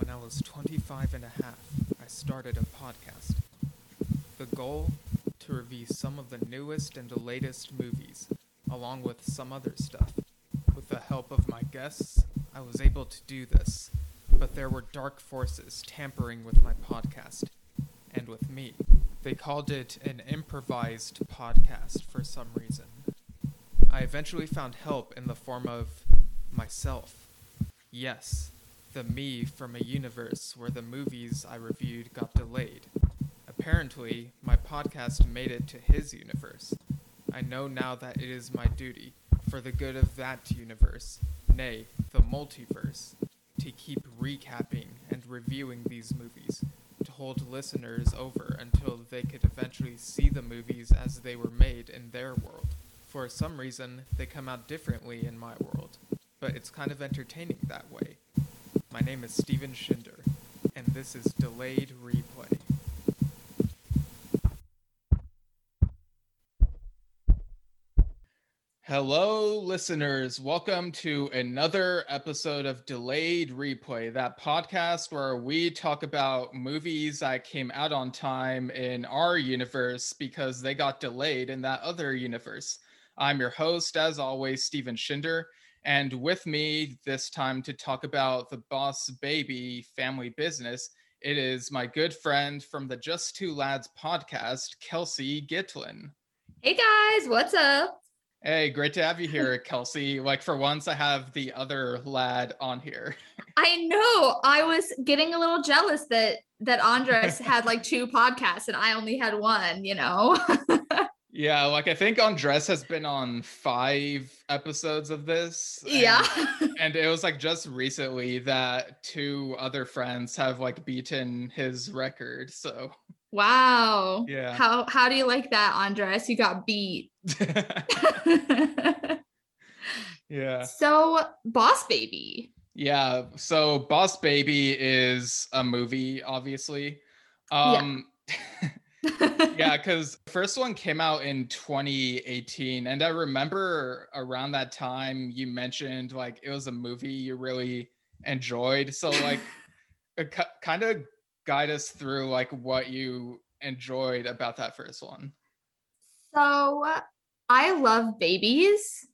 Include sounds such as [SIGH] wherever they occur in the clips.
when I was 25 and a half, I started a podcast. The goal? To review some of the newest and the latest movies, along with some other stuff. With the help of my guests, I was able to do this, but there were dark forces tampering with my podcast, and with me. They called it an improvised podcast for some reason. I eventually found help in the form of myself. Yes, the me from a universe where the movies I reviewed got delayed. Apparently, my podcast made it to his universe. I know now that it is my duty, for the good of that universe, nay, the multiverse, to keep recapping and reviewing these movies, to hold listeners over until they could eventually see the movies as they were made in their world. For some reason, they come out differently in my world, but it's kind of entertaining that way. My name is Steven Schinder, and this is Delayed Replay. Hello, listeners. Welcome to another episode of Delayed Replay, that podcast where we talk about movies that came out on time in our universe because they got delayed in that other universe. I'm your host, as always, Steven Schinder. And with me this time to talk about the Boss Baby family business, it is my good friend from the Just Two Lads podcast, Kelsey Gitlin. Hey guys, what's up? Hey, great to have you here, [LAUGHS] Kelsey. Like for once, I have the other lad on here. [LAUGHS] I know. I was getting a little jealous that that Andres had like two podcasts and I only had one. You know. [LAUGHS] yeah, like I think Andres has been on five episodes of this. And, yeah. [LAUGHS] and it was like just recently that two other friends have like beaten his record. So. Wow. Yeah. How how do you like that, Andres? You got beat. [LAUGHS] yeah. So, Boss Baby. Yeah. So, Boss Baby is a movie, obviously. Um yeah, [LAUGHS] yeah [LAUGHS] cuz first one came out in 2018 and I remember around that time you mentioned like it was a movie you really enjoyed. So like [LAUGHS] kind of guide us through like what you enjoyed about that first one. So I love babies.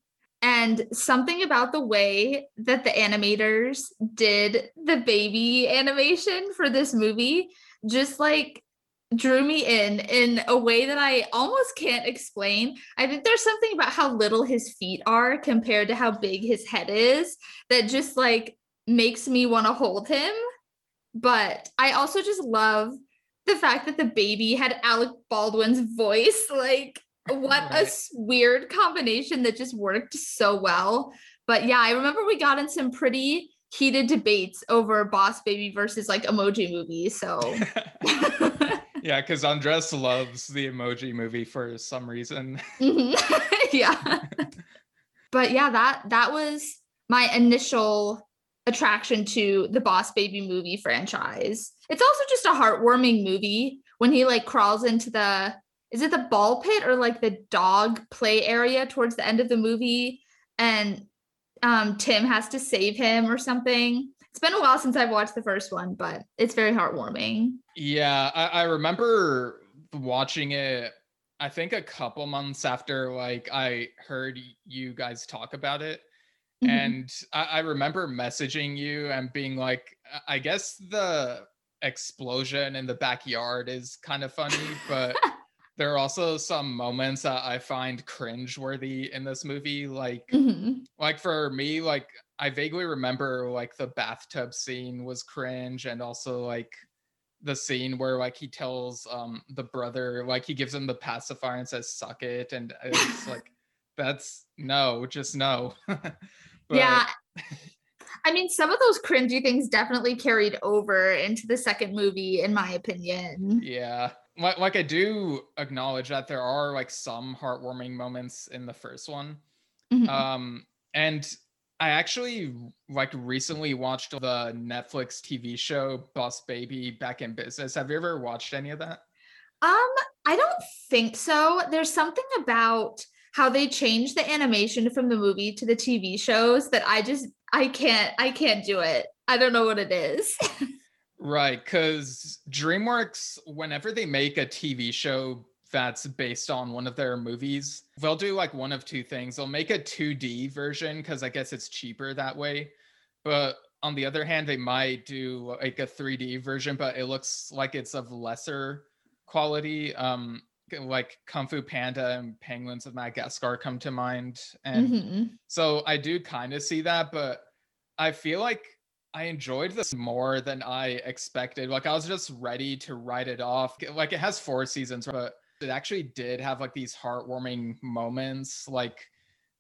And something about the way that the animators did the baby animation for this movie just like drew me in in a way that I almost can't explain. I think there's something about how little his feet are compared to how big his head is that just like makes me want to hold him. But I also just love the fact that the baby had Alec Baldwin's voice. [LAUGHS] Like, what right. a weird combination that just worked so well. But yeah, I remember we got in some pretty heated debates over Boss Baby versus like emoji movie. So [LAUGHS] [LAUGHS] yeah, because Andres loves the emoji movie for some reason. [LAUGHS] Mm-hmm. [LAUGHS] yeah. but yeah, that that was my initial attraction to the Boss Baby movie franchise. It's also just a heartwarming movie when he like crawls into the is it the ball pit or like the dog play area towards the end of the movie and um Tim has to save him or something. It's been a while since I've watched the first one, but it's very heartwarming. Yeah, I, I remember watching it I think a couple months after like I heard you guys talk about it Mm-hmm. And I, I remember messaging you and being like, I guess the explosion in the backyard is kind of funny, but [LAUGHS] there are also some moments that I find cringe-worthy in this movie. Like, mm-hmm. like for me, like I vaguely remember like the bathtub scene was cringe, and also like the scene where like he tells um the brother like he gives him the pacifier and says "suck it," and it's [LAUGHS] like that's no, just no. [LAUGHS] But... Yeah. I mean, some of those cringy things definitely carried over into the second movie, in my opinion. Yeah. Like, I do acknowledge that there are like some heartwarming moments in the first one. Mm-hmm. Um, and I actually like recently watched the Netflix TV show Boss Baby Back in Business. Have you ever watched any of that? Um, I don't think so. There's something about how they change the animation from the movie to the TV shows that I just I can't I can't do it. I don't know what it is. [LAUGHS] Right, because DreamWorks, whenever they make a TV show that's based on one of their movies, they'll do like one of two things. They'll make a 2D version because I guess it's cheaper that way. But on the other hand, they might do like a 3D version, but it looks like it's of lesser quality. Um, like Kung Fu Panda and Penguins of Madagascar come to mind. And Mm-hmm. so I do kind of see that, but I feel like I enjoyed this more than I expected. Like I was just ready to write it off. Like it has four seasons, but it actually did have like these heartwarming moments. Like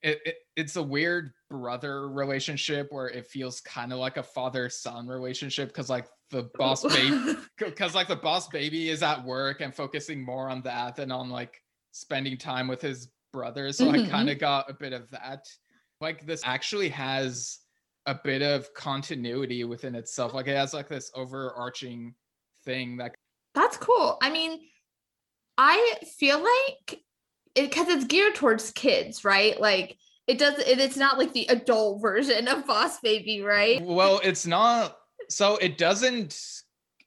it, it it's a weird brother relationship where it feels kind of like a father son relationship because like the boss baby because [LAUGHS] like the boss baby is at work and focusing more on that than on like spending time with his brother. So I Mhm. kind of got a bit of that. Like this actually has a bit of continuity within itself. Like it has like this overarching thing that That's cool. I mean, I feel like it because it's geared towards kids, right? Like it does. It, it's not like the adult [LAUGHS] version of Boss Baby, right? well, it's not so it doesn't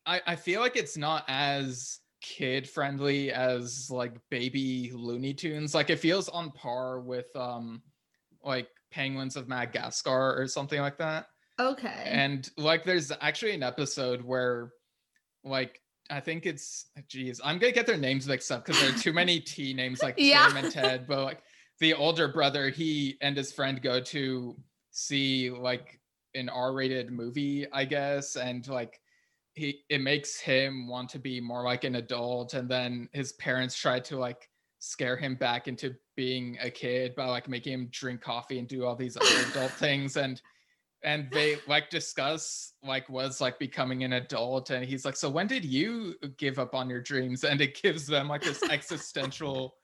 I, I feel like it's not as kid friendly as like baby Looney Tunes. Like it feels on par with um like Penguins of Madagascar or something like that. Okay. And like there's actually an episode where like I think it's geez, I'm gonna get their names mixed up because there are too many [LAUGHS] T names like Yeah. Tim and Ted, but like the older brother, he and his friend go to see like an R-rated movie, I guess, and like he it makes him want to be more like an adult, and then his parents try to like scare him back into being a kid by like making him drink coffee and do all these other [LAUGHS] adult things. And and they like discuss like was like becoming an adult. And he's like so when did you give up on your dreams? And it gives them like this existential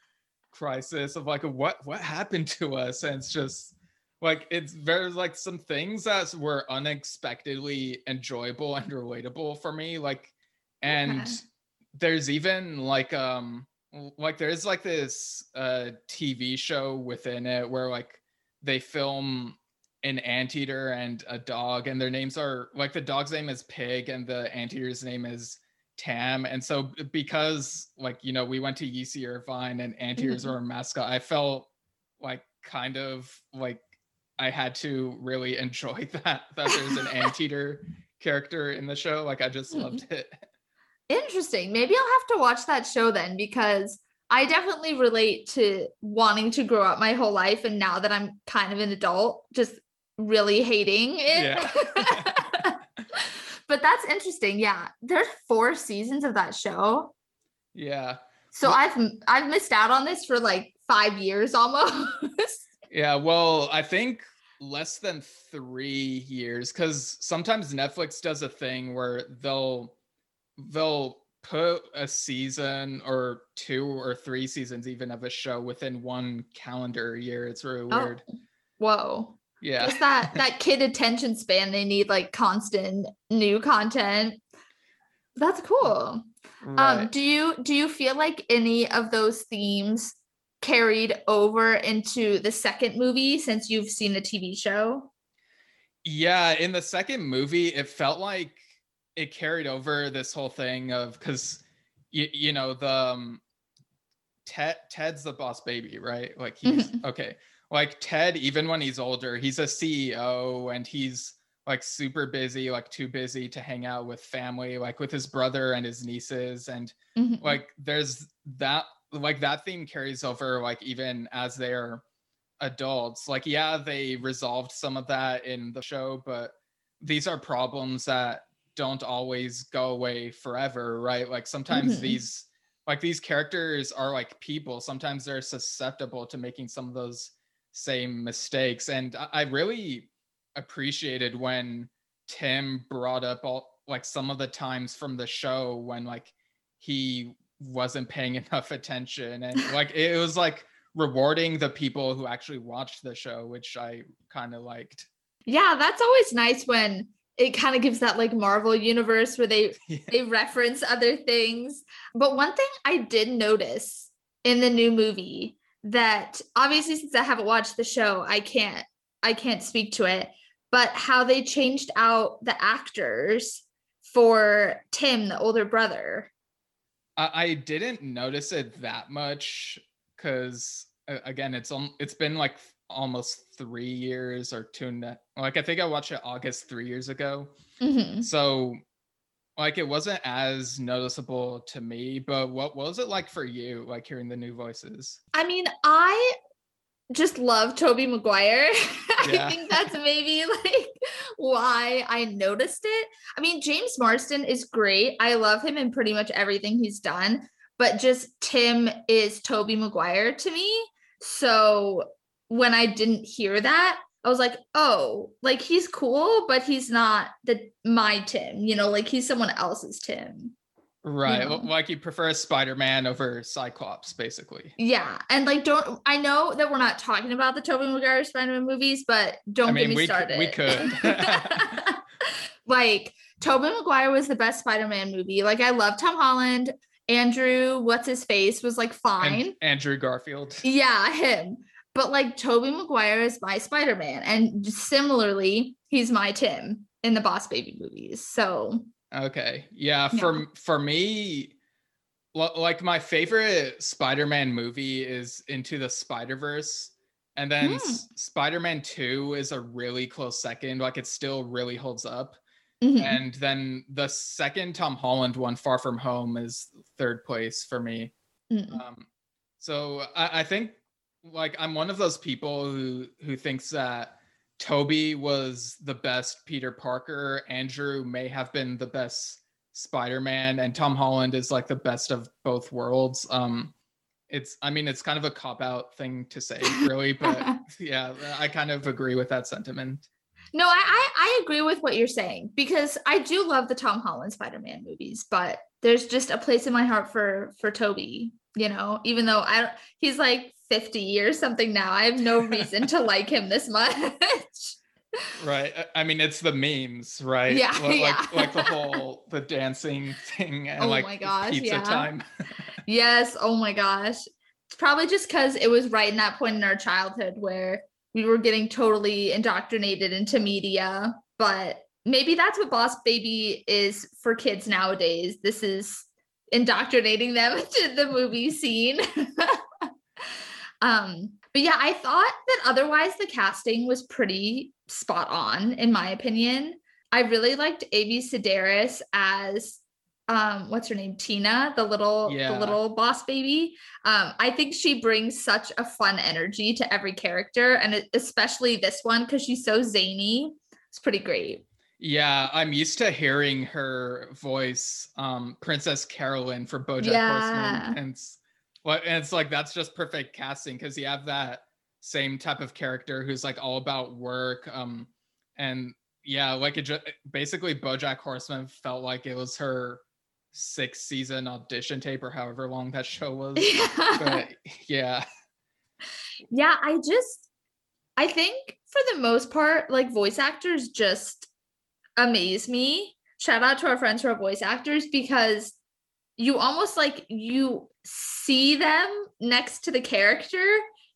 crisis of like what what happened to us? And it's just like it's very like some things that were unexpectedly enjoyable [LAUGHS] and relatable for me like and Okay. there's even like um like there's like this uh tv show within it where like they film an anteater and a dog and their names are like the dog's name is pig and the anteater's name is tam and so because like you know we went to UC Irvine and anteaters Mhm. are a mascot i felt like kind of like i had to really [LAUGHS] enjoy that that there's an [LAUGHS] anteater character in the show like i just Mhm. loved it [LAUGHS] Interesting. Maybe I'll have to watch that show then because I definitely relate to wanting to grow up my whole life. And now that I'm kind of an adult, just really hating it. Yeah. [LAUGHS] but that's interesting. Yeah. There's four seasons of that show. yeah So Well- I've I've missed out on this for like five years almost. [LAUGHS] Yeah, well, I think less than three years because sometimes Netflix does a thing where they'll they'll put a season or two or three seasons even of a show within one calendar year. It's really Oh, weird. Whoa. Yeah. Just that [LAUGHS] that kid attention span. They need like constant new content. That's cool. Um, do you do you feel like any of those themes carried over into the second movie since you've seen the TV show? Yeah, in the second movie, it felt like it carried over this whole thing of because you, you know the um, Ted Ted's the boss baby, right? Like he's okay. Like Ted, even when he's older, he's a CEO and he's like super busy, like too busy to hang out with family, like with his brother and his nieces, and Mhm. like there's that like that theme carries over like even as they're adults like yeah they resolved some of that in the show but these are problems that don't always go away forever right? Like sometimes Mhm. these like these characters are like people. Sometimes they're susceptible to making some of those same mistakes. And i, I really appreciated when tim brought up all like some of the times from the show when like he wasn't paying [LAUGHS] enough attention. And like it was like rewarding the people who actually watched the show which i kind of liked. Yeah, that's always nice when it kind of gives that like Marvel universe where they [LAUGHS] Yeah. they reference other things. But one thing I did notice in the new movie that obviously since I haven't watched the show, I can't I can't speak to it, but how they changed out the actors for Tim, the older brother. I, I didn't notice it that much because again, it's on. It's been like almost three years or two. And like I think I watched it August three years ago. Mhm. So like it wasn't as noticeable to me. But what was it like for you? Like hearing the new voices? I mean, I just love Tobey Maguire. [LAUGHS] Yeah. I think that's maybe [LAUGHS] like why I noticed it. I mean, James Marsden is great. I love him in pretty much everything he's done, but just Tim is Tobey Maguire to me. So when I didn't hear that, I was like, oh, like he's cool, but he's not the my Tim, you know, like he's someone else's Tim. Right. know. Like you prefer Spider-Man over Cyclops, basically. Yeah, and like, don't I know that we're not talking about the Tobey Maguire Spider-Man movies, but don't I mean, get me we started. we could. [LAUGHS] [LAUGHS] like, Tobey Maguire was the best Spider-Man movie. Like, I love Tom Holland. Andrew, what's his face, was like fine. And Andrew Garfield. yeah, him. But like, Tobey Maguire is my Spider-Man, and similarly, he's my Tim in the Boss Baby movies. So Okay. Yeah, Yeah. for for me like my favorite Spider-Man movie is Into the Spider-Verse. And then Hmm. S- Spider-Man 2 is a really close second. Like it still really holds up. mhm. And then the second Tom Holland one, Far From Home, is third place for me. Mm. Um, so I, I think like I'm one of those people who who thinks that Tobey was the best Peter Parker, Andrew may have been the best Spider-Man, and Tom Holland is like the best of both worlds. Um, it's I mean it's kind of a cop-out thing to say, [LAUGHS] really, but yeah, I kind of agree with that sentiment. No, I, I agree with what you're saying because I do love the Tom Holland Spider-Man movies, but there's just a place in my heart for for Tobey, you know, even though I don't he's like 50 or something now. I have no reason to like him this much. [LAUGHS] Right. I- mean, it's the memes, right? Yeah, Like, yeah. like the [LAUGHS] whole the dancing thing and Oh like my gosh, pizza yeah. time. [LAUGHS] yes, oh my gosh. It's probably just cuz it was right in that point in our childhood where we were getting totally indoctrinated into media, but maybe that's what Boss Baby is for kids nowadays. This is indoctrinating them to the movie scene. Um, but yeah, I thought that otherwise the casting was pretty spot on, in my opinion. I really liked Amy Sedaris as um what's her name tina the little Yeah. the little boss baby um i think she brings such a fun energy to every character and especially this one because she's so zany it's pretty great Yeah, I'm used to hearing her voice, um, Princess Carolyn for BoJack Yeah. Horseman, and well, and it's like that's just perfect casting because you have that same type of character who's like all about work, um, and yeah, like it just basically BoJack Horseman felt like it was her sixth season audition tape or however long that show [LAUGHS] was. but yeah, yeah i just i think for the most part like voice actors just amaze me shout out to our friends who are voice actors because you almost like you see them next to the character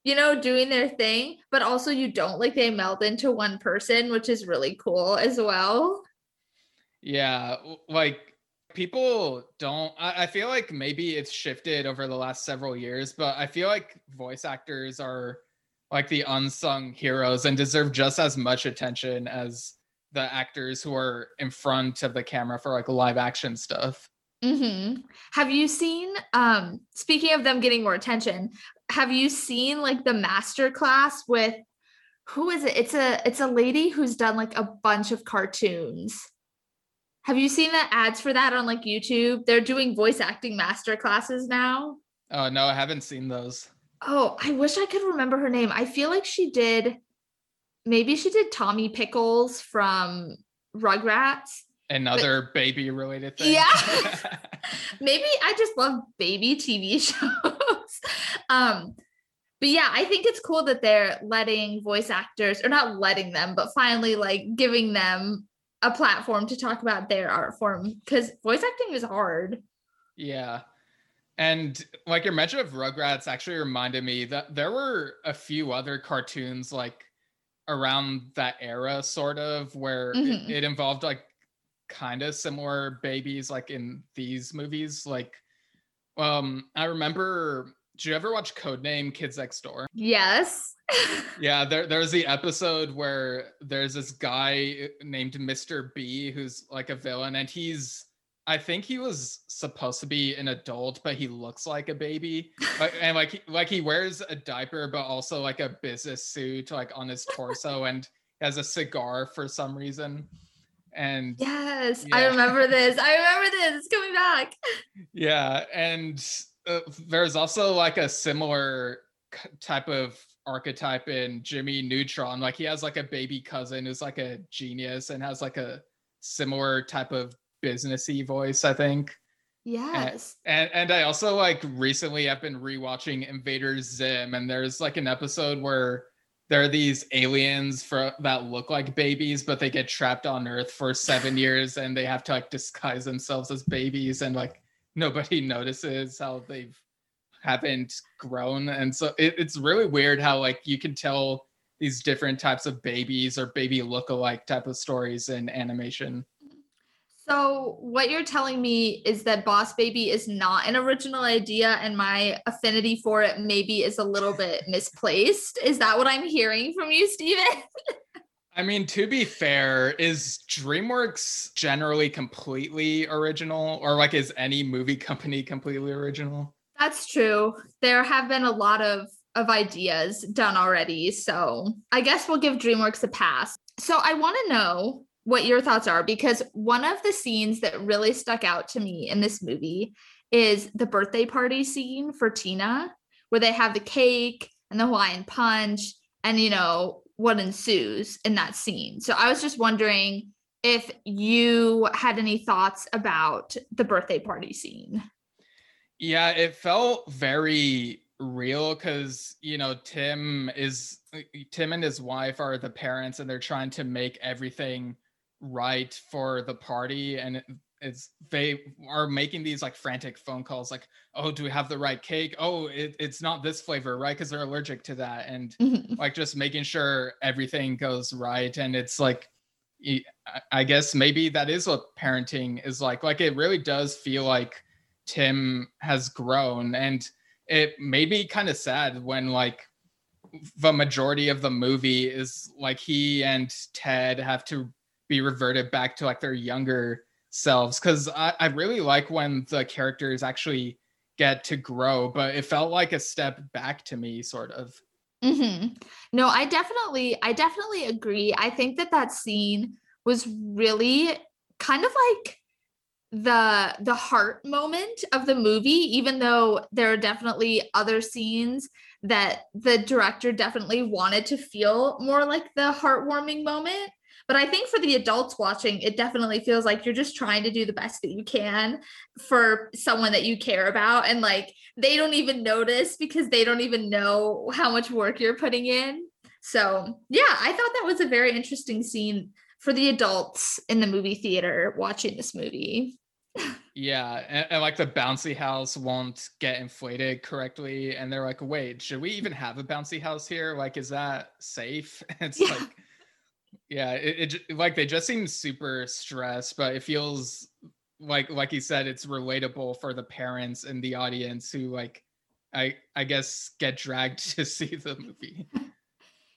you know doing their thing but also you don't like they meld into one person which is really cool as well Yeah, like people don't. I, I feel like maybe it's shifted over the last several years, but I feel like voice actors are like the unsung heroes and deserve just as much attention as the actors who are in front of the camera for like live action stuff. Hmm Have you seen um speaking of them getting more attention, have you seen like the master class with who is it? It's a it's a lady who's done like a bunch of cartoons. Have you seen the ads for that on like YouTube? They're doing voice acting master classes now. Oh no, I haven't seen those. Oh, I wish I could remember her name. I feel like she did maybe she did Tommy Pickles from Rugrats. Another baby related thing. Yeah. [LAUGHS] [LAUGHS] maybe I just love baby TV [LAUGHS] shows. um, but yeah, I think it's cool that they're letting voice actors, or not letting them, but finally like giving them a platform to talk about their art form because voice acting is hard. Yeah. And like your mention of Rugrats actually reminded me that there were a few other cartoons like around that era, sort of, where it- Mhm. it, involved like kind of similar babies like in these movies. Like, um, I remember. Did you ever watch Codename Kids Next Door? Yes. [LAUGHS] yeah, there, there's the episode where there's this guy named Mr. B who's like a villain, and he's I think he was supposed to be an adult, but he looks like a baby. Like, [LAUGHS] and like like he wears a diaper, but also like a business suit like on his torso and has a cigar for some reason. And yes, yeah. I remember [LAUGHS] this. I remember this. It's coming back. Yeah, and uh, there's also like a similar type of archetype in Jimmy Neutron. Like he has like a baby cousin who's like a genius and has like a similar type of businessy voice, I think. Yes. And, and, and I also like recently I've been rewatching Invader Zim and there's like an episode where there are these aliens for that look like babies but they get trapped on earth for 7 [LAUGHS] years and they have to like disguise themselves as babies and like nobody [LAUGHS] notices how they've haven't grown. And so it, it's really weird how like you can tell these different types of babies or baby look-alike type of stories in animation so what you're telling me is that boss baby is not an original idea and my affinity for it maybe is a little bit misplaced is that what i'm hearing from you steven [LAUGHS] I mean, to be fair, is DreamWorks generally completely original, or like is any movie company completely original? That's true. There have been a lot of of ideas done already, so I guess we'll give DreamWorks a pass. So I want to know what your thoughts are because one of the scenes that really stuck out to me in this movie is the birthday party scene for Tina, where they have the cake and the Hawaiian punch, and you know, what ensues in that scene. So I was just wondering if you had any thoughts about the birthday party scene. Yeah, it felt very real because you know Tim is Tim and his wife are the parents and they're trying to make everything right for the party and it's they are making these like frantic phone calls like oh do we have the right cake? Oh it, it's not this flavor right? Because they're allergic to that and mm-hmm. like just making sure everything goes right and it's like i guess maybe that is what parenting is like. Like it really does feel like tim has grown and it made me kind of sad when like the majority of the movie is like he and ted have to be reverted back to like their younger selves because I, I really like when the characters actually get to grow but it felt like a step back to me sort of. Mm-hmm. no i definitely i definitely agree. I think that that scene was really kind of like the the heart moment of the movie even though there are definitely other scenes that the director definitely wanted to feel more like the heartwarming moment but I think for the adults watching, it definitely feels like you're just trying to do the best that you can for someone that you care about. And like they don't even notice because they don't even know how much work you're putting in. So, yeah, I thought that was a very interesting scene for the adults in the movie theater watching this movie. yeah, and, and, like the bouncy house won't get inflated correctly, and they're like, "Wait, should we even have a bouncy house here? Like, is that safe?" [LAUGHS] It's yeah. like yeah it, it like they just seem super stressed but it feels like like you said it's relatable for the parents and the audience who like i i guess get dragged [LAUGHS] to see the movie. [LAUGHS]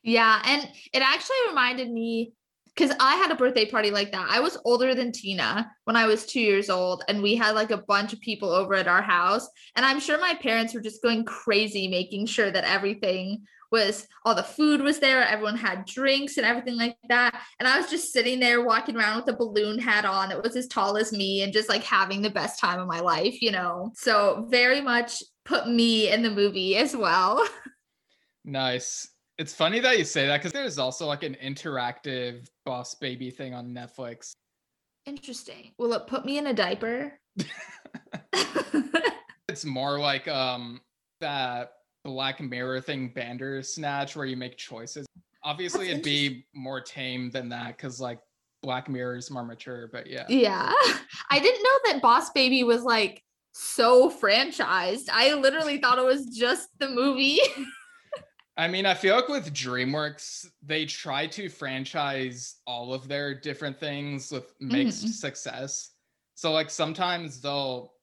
Yeah and it actually reminded me because I had a birthday party like that. I was older than Tina when I was two years old, and we had like a bunch of people over at our house. And I'm sure my parents were just going crazy making sure that everything was all the food was there, everyone had drinks and everything like that. And I was just sitting there walking around with a balloon hat on that was as tall as me and just like having the best time of my life, you know. So very much put me in the movie as well. [LAUGHS] Nice. It's funny that you say that because there's also like an interactive boss baby thing on Netflix. Interesting. Will it put me in a diaper? [LAUGHS] [LAUGHS] it's more like um that Black Mirror thing Bandersnatch where you make choices. Obviously, That's it'd be more tame than that because like Black Mirror is more mature, but yeah. Yeah. [LAUGHS] I didn't know that Boss Baby was like so franchised. I literally thought it was just the movie. I mean, I feel like with DreamWorks, they try to franchise all of their different things with mixed Mhm. success. So, like, sometimes they'll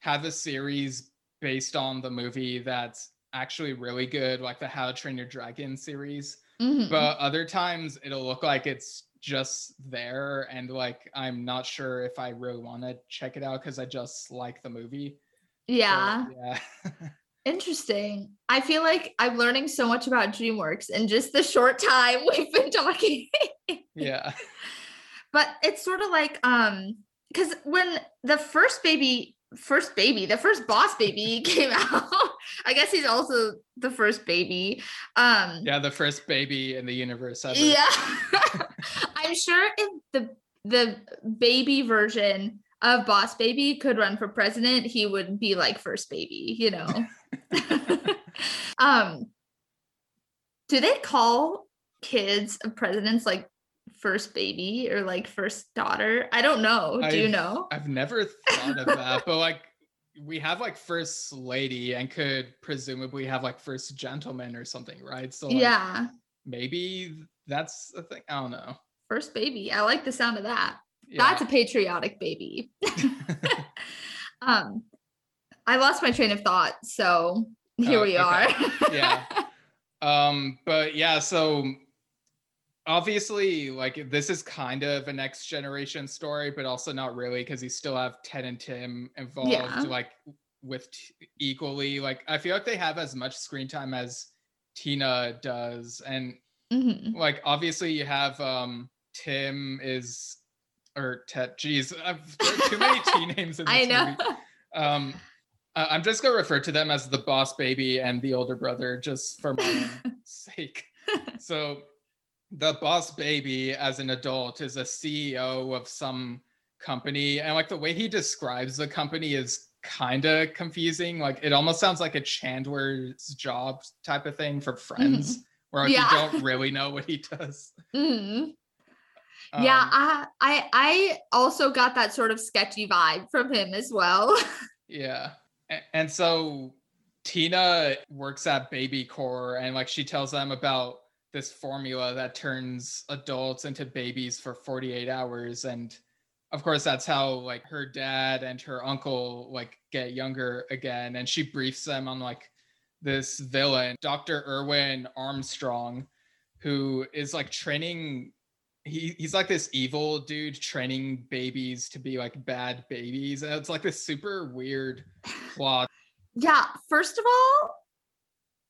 have a series based on the movie that's actually really good, like the How to Train Your Dragon series. Mhm. But other times it'll look like it's just there, and like, I'm not sure if I really want to check it out because I just like the movie. So, yeah. [LAUGHS] Interesting. I feel like I'm learning so much about DreamWorks in just the short time [LAUGHS] we've been talking. yeah. [LAUGHS] but it's sort of like um because when the first baby first baby the first boss baby [LAUGHS] came out i guess he's also the first baby um Yeah, the first baby in the universe ever. yeah i'm sure if the the baby version of boss baby could run for president he would be like first baby you know [LAUGHS] um do they call kids of presidents like first baby or like first daughter i don't know do you I've- know I've never thought of that, but like we have like first lady and could presumably have like first gentleman or something, right? So like, yeah maybe that's a thing. I don't know. first baby i like the sound of that Yeah. that's a patriotic baby [LAUGHS] [LAUGHS] um i lost my train of thought so here Oh, we okay. are [LAUGHS] Yeah. [LAUGHS] um, but yeah, so obviously, like this is kind of a next generation story, but also not really because you still have Ted and Tim involved, Yeah. like with t- equally. Like I feel like they have as much screen time as Tina does, and Mhm. like obviously you have um Tim is or Ted. Geez, I've too many [LAUGHS] T names in this i know movie um I- i'm just gonna refer to them as the boss baby and the older brother just for my [LAUGHS] sake so the boss baby as an adult is a ceo of some company and like the way he describes the company is kind of confusing like it almost sounds like a chandler's job type of thing for friends where like, Yeah. you don't really know what he does Mhm. yeah Um, I, I i also got that sort of sketchy vibe from him as well [LAUGHS] Yeah. And so Tina works at BabyCorp and like she tells them about this formula that turns adults into babies for 48 hours and of course that's how like her dad and her uncle like get younger again and she briefs them on like this villain Dr. Irwin Armstrong who is like training he, he's like this evil dude training babies to be like bad babies and it's like this super weird plot yeah first of all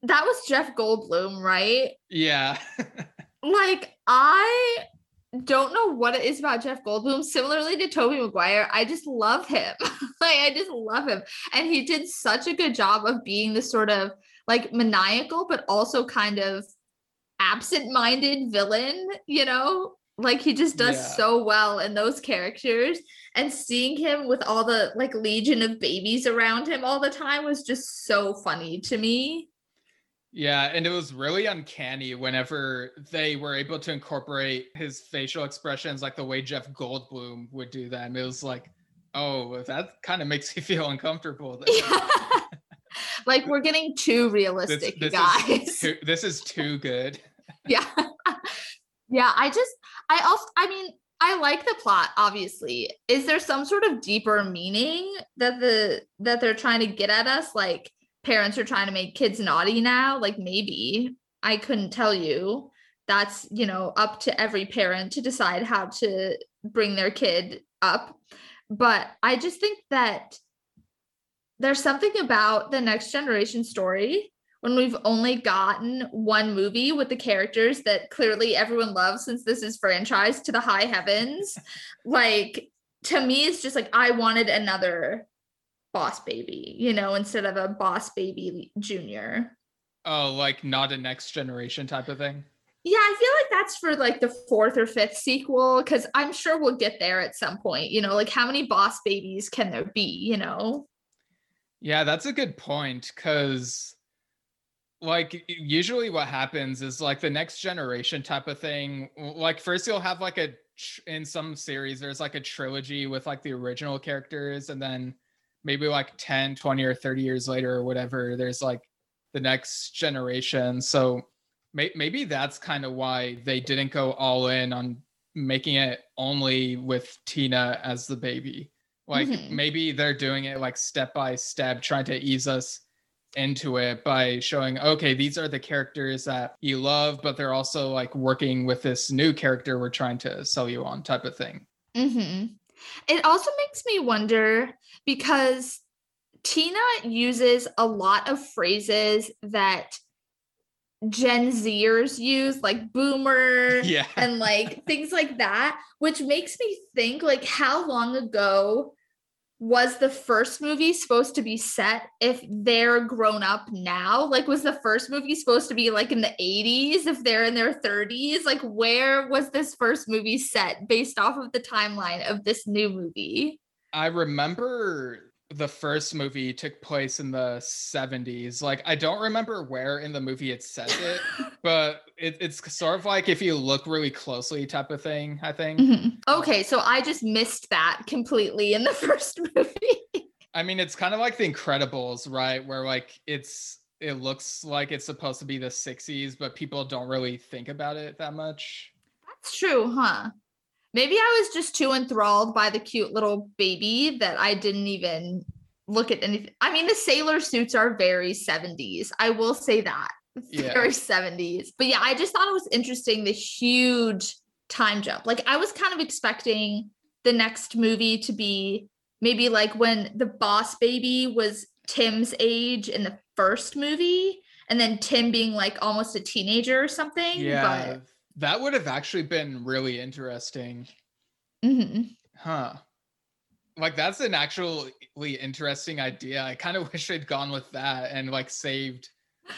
that was jeff goldblum right yeah [LAUGHS] like I don't know what it is about Jeff Goldblum. Similarly to Tobey Maguire, I just love him. [LAUGHS] like I just love him. And he did such a good job of being the sort of like maniacal, but also kind of absent-minded villain, you know? Like he just does Yeah. so well in those characters. And seeing him with all the like legion of babies around him all the time was just so funny to me. yeah and it was really uncanny whenever they were able to incorporate his facial expressions like the way jeff goldblum would do them it was like oh that kind of makes you [LAUGHS] feel uncomfortable there. [LAUGHS] like we're getting too realistic, you this guys. is too, this is too good [LAUGHS] yeah. Yeah, I just I also I mean, I like the plot obviously. Is there some sort of deeper meaning that the that they're trying to get at us like parents are trying to make kids naughty now? Like maybe. I couldn't tell you. That's, you know, up to every parent to decide how to bring their kid up. But I just think that there's something about the next generation story when we've only gotten one movie with the characters that clearly everyone loves since this is franchised to the high heavens [LAUGHS] like to me it's just like i wanted another boss baby you know instead of a boss baby junior. Oh like not a next generation type of thing? Yeah i feel like that's for like the fourth or fifth sequel because i'm sure we'll get there at some point you know like how many boss babies can there be you know? Yeah, that's a good point because like usually what happens is like the next generation type of thing like first you'll have like a in some series there's like a trilogy with like the original characters and then maybe like 10 20 or 30 years later or whatever there's like the next generation. So may- maybe that's kind of why they didn't go all in on making it only with Tina as the baby. Like Mhm. maybe they're doing it like step by step, trying to ease us into it by showing, okay, these are the characters that you love, but they're also like working with this new character we're trying to sell you on type of thing. hmm It also makes me wonder because Tina uses a lot of phrases that Gen Zers use, like boomer Yeah. and like things like that, which makes me think like how long ago was the first movie supposed to be set if they're grown up now? Like, was the first movie supposed to be like in the 80s if they're in their 30s? Like, where was this first movie set based off of the timeline of this new movie? I remember the first movie took place in the 70s. Like, I don't remember where in the movie it says it, [LAUGHS] but it, it's sort of like if you look really closely type of thing, I think. Mhm. Okay, so I just missed that completely in the [LAUGHS] first movie. I mean, it's kind of like The Incredibles, right? Where like it's it looks like it's supposed to be the 60s, but people don't really think about it that much. That's true, huh? Maybe I was just too enthralled by the cute little baby that I didn't even look at anything. I mean, the sailor suits are very 70s. I will say that. Yeah. Very 70s. But yeah, I just thought it was interesting the huge time jump. Like, I was kind of expecting the next movie to be maybe like when the boss baby was Tim's age in the first movie, and then Tim being like almost a teenager or something. Yeah. That would have actually been really interesting. Mhm. Huh. Like that's an actually interesting idea. I kind of [LAUGHS] wish they'd gone with that and like saved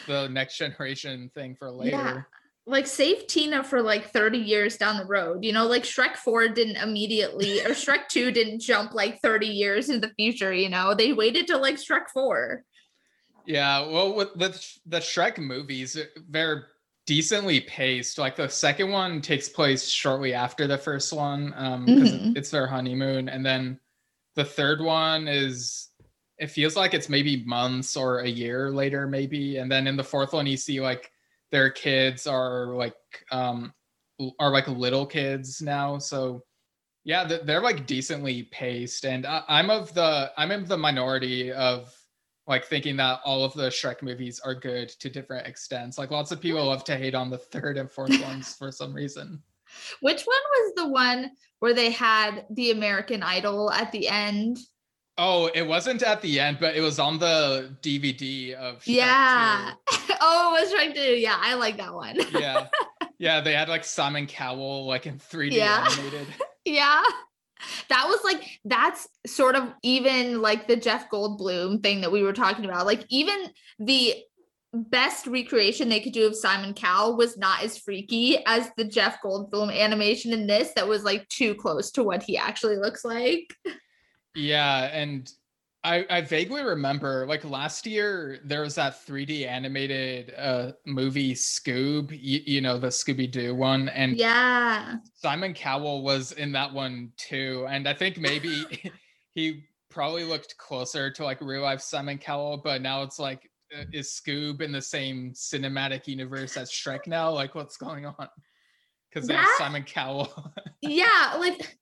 the next generation thing for later. Yeah. like save Tina for like 30 years down the road. You know, like Shrek 4 didn't immediately or [LAUGHS] Shrek 2 didn't jump like 30 years in the future, you know. They waited till like Shrek 4. Yeah, well with the the Shrek movies, they're decently paced. Like the second one takes place shortly after the first one um because Mhm. it's their honeymoon and then the third one is it feels like it's maybe months or a year later maybe and then in the fourth one you see like their kids are like um are like little kids now so yeah they're like decently paced and I- i'm of the i'm in the minority of like thinking that all of the shrek movies are good to different extents like lots of people love to hate on the third and fourth [LAUGHS] ones for some reason Which one was the one where they had the American Idol at the end? oh it wasn't at the end but it was on the dvd of Shrek yeah. [LAUGHS] oh, it was Shrek 2. Yeah, I like that one. yeah [LAUGHS] yeah they had like simon cowell like in 3d Yeah. animated yeah. That was like that's sort of even like the Jeff Goldblum thing that we were talking about. Like even the best recreation they could do of Simon Cowell was not as freaky as the Jeff Goldblum animation in this that was like too close to what he actually looks like. Yeah, and I I vaguely remember like last year there was that 3D animated uh movie Scoob, you, you know the Scooby Doo one, and Yeah. Simon Cowell was in that one too, and I think maybe [LAUGHS] [LAUGHS] he probably looked closer to like real life Simon Cowell, but now it's like uh, is Scoob in the same cinematic universe as Shrek now? Like what's going on? Because there's Simon Cowell. [LAUGHS] yeah, like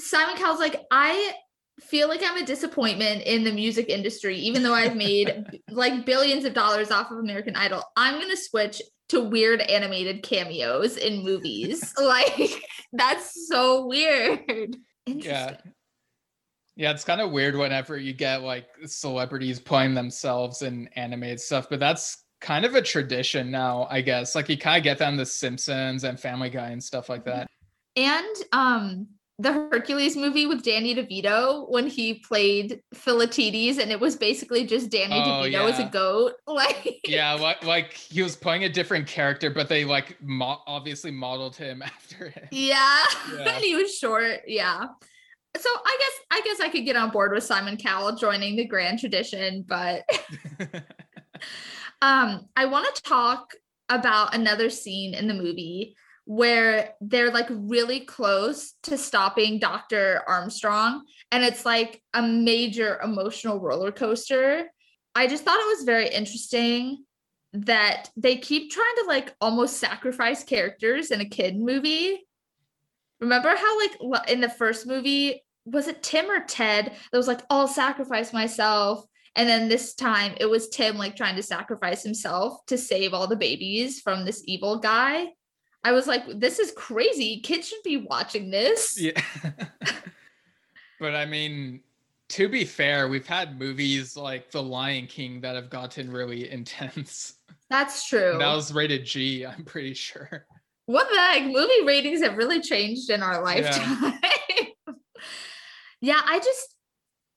Simon Cowell's like, I feel like I'm a disappointment in the music industry, even though I've made [LAUGHS] like billions of dollars off of American Idol. I'm gonna switch to weird animated cameos in movies. [LAUGHS] like that's so weird. Interesting. Yeah. Yeah, it's kind of weird whenever you get like celebrities playing themselves in animated stuff, but that's kind of a tradition now, I guess. Like you kind of get that in The Simpsons and Family Guy and stuff like that. And um the Hercules movie with Danny DeVito when he played Philoctetes and it was basically just Danny Oh, DeVito as a goat. [LAUGHS] Like Yeah, like like he was playing a different character, but they like mo- obviously modeled him [LAUGHS] after him. Yeah. [LAUGHS] Yeah. and he was short. Yeah. So I guess I guess I could get on board with Simon Cowell joining the grand tradition, but um I want to talk about another scene in the movie where they're like really close to stopping Dr. Armstrong and it's like a major emotional roller coaster. I just thought it was very interesting that they keep trying to like almost sacrifice characters in a kid movie. Remember how like in the first movie was it Tim or Ted that was like I'll sacrifice myself and then this time it was Tim like trying to sacrifice himself to save all the babies from this evil guy. I was like this is crazy. Kids should be watching this. Yeah. [LAUGHS] but I mean, to be fair, we've had movies like The Lion King that have gotten really intense. That's true. That was rated G, I'm pretty sure. what the heck? Movie ratings have really changed in our Yeah. lifetime. [LAUGHS] Yeah, I just,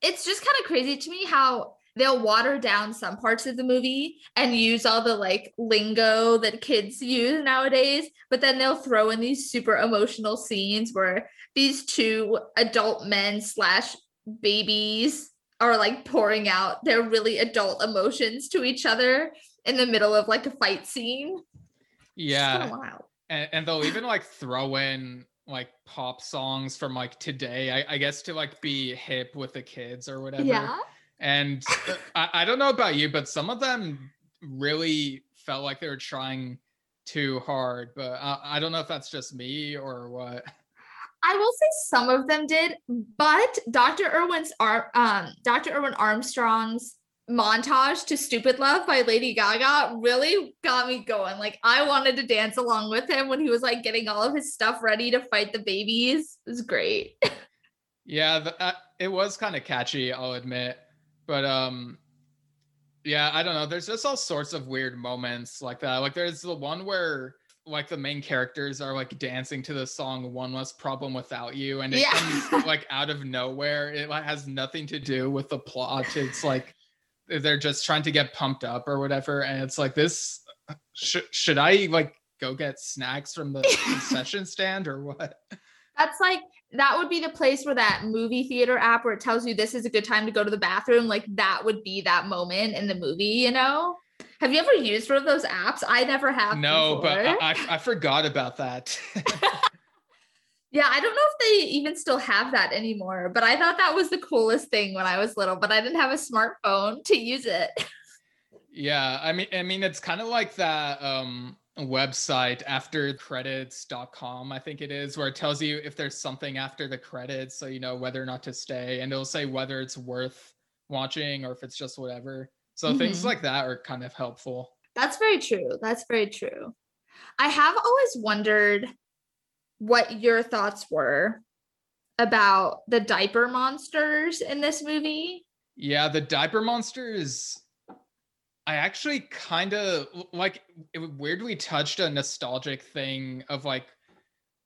it's just kind of crazy to me how they'll water down some parts of the movie and use all the like lingo that kids use nowadays, but then they'll throw in these super emotional scenes where these two adult men slash babies are like pouring out their really adult emotions to each other in the middle of like a fight scene. Yeah. and, and they'll even like throw in like pop songs from like today I, I guess to like be hip with the kids or whatever Yeah. And uh, I, I don't know about you but some of them really felt like they were trying too hard but I, I don't know if that's just me or what I will say some of them did, but Dr. Erwin's um Dr. Erwin Armstrong's montage to Stupid Love by Lady Gaga really got me going. Like I wanted to dance along with him when he was like getting all of his stuff ready to fight the babies. It was great. [LAUGHS] yeah the, uh, it was kind of catchy i'll admit but um yeah i don't know. There's just all sorts of weird moments like that. Like there's the one where like the main characters are like dancing to the song one less problem without you and it Yeah. comes like out of nowhere. It like has nothing to do with the plot. It's like they're just trying to get pumped up or whatever and it's like this should should i like go get snacks from the [LAUGHS] concession stand or what? That's like that would be the place where that movie theater app where it tells you this is a good time to go to the bathroom. Like that would be that moment in the movie, you know? Have you ever used one of those apps? I never have. no but before. I, I i forgot about that [LAUGHS] Yeah, I don't know if they even still have that anymore, but I thought that was the coolest thing when I was little, but I didn't have a smartphone to use it. [LAUGHS] Yeah, I mean, I mean, it's kind of like that um, website aftercredits.com, I think it is, where it tells you if there's something after the credits, so you know whether or not to stay, and it'll say whether it's worth watching or if it's just whatever. So things Mhm. like that are kind of helpful. That's very true. That's very true. I have always wondered what your thoughts were about the diaper monsters in this movie. Yeah, the diaper monsters. I actually kind of like it weirdly touched a nostalgic thing of like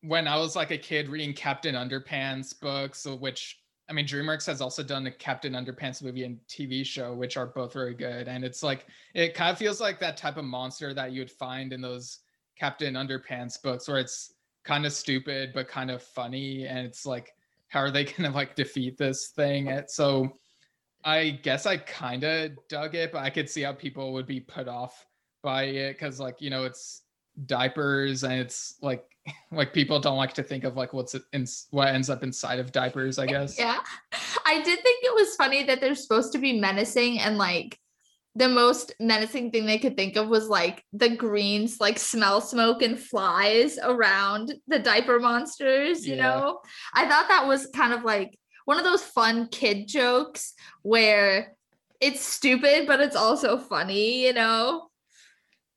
when I was like a kid reading Captain Underpants books, uh, which I mean, DreamWorks has also done a Captain Underpants movie and TV show, which are both very good. And it's like it kind of feels like that type of monster that you'd find in those Captain Underpants books, where it's kind of stupid but kind of funny, and it's like, how are they [LAUGHS] gonna like defeat this thing? And so I guess I kind of dug it, but I could see how people would be put off by it because, like, you know, it's diapers and it's like, [LAUGHS] like people don't like to think of like what's in what ends up inside of diapers. I guess. Yeah. I did think it was funny that they're supposed to be menacing and like the most menacing thing they could think of was like the greens like smell smoke and flies around the diaper monsters, you Yeah. know? I thought that was kind of like one of those fun kid jokes where it's stupid but it's also funny, you know?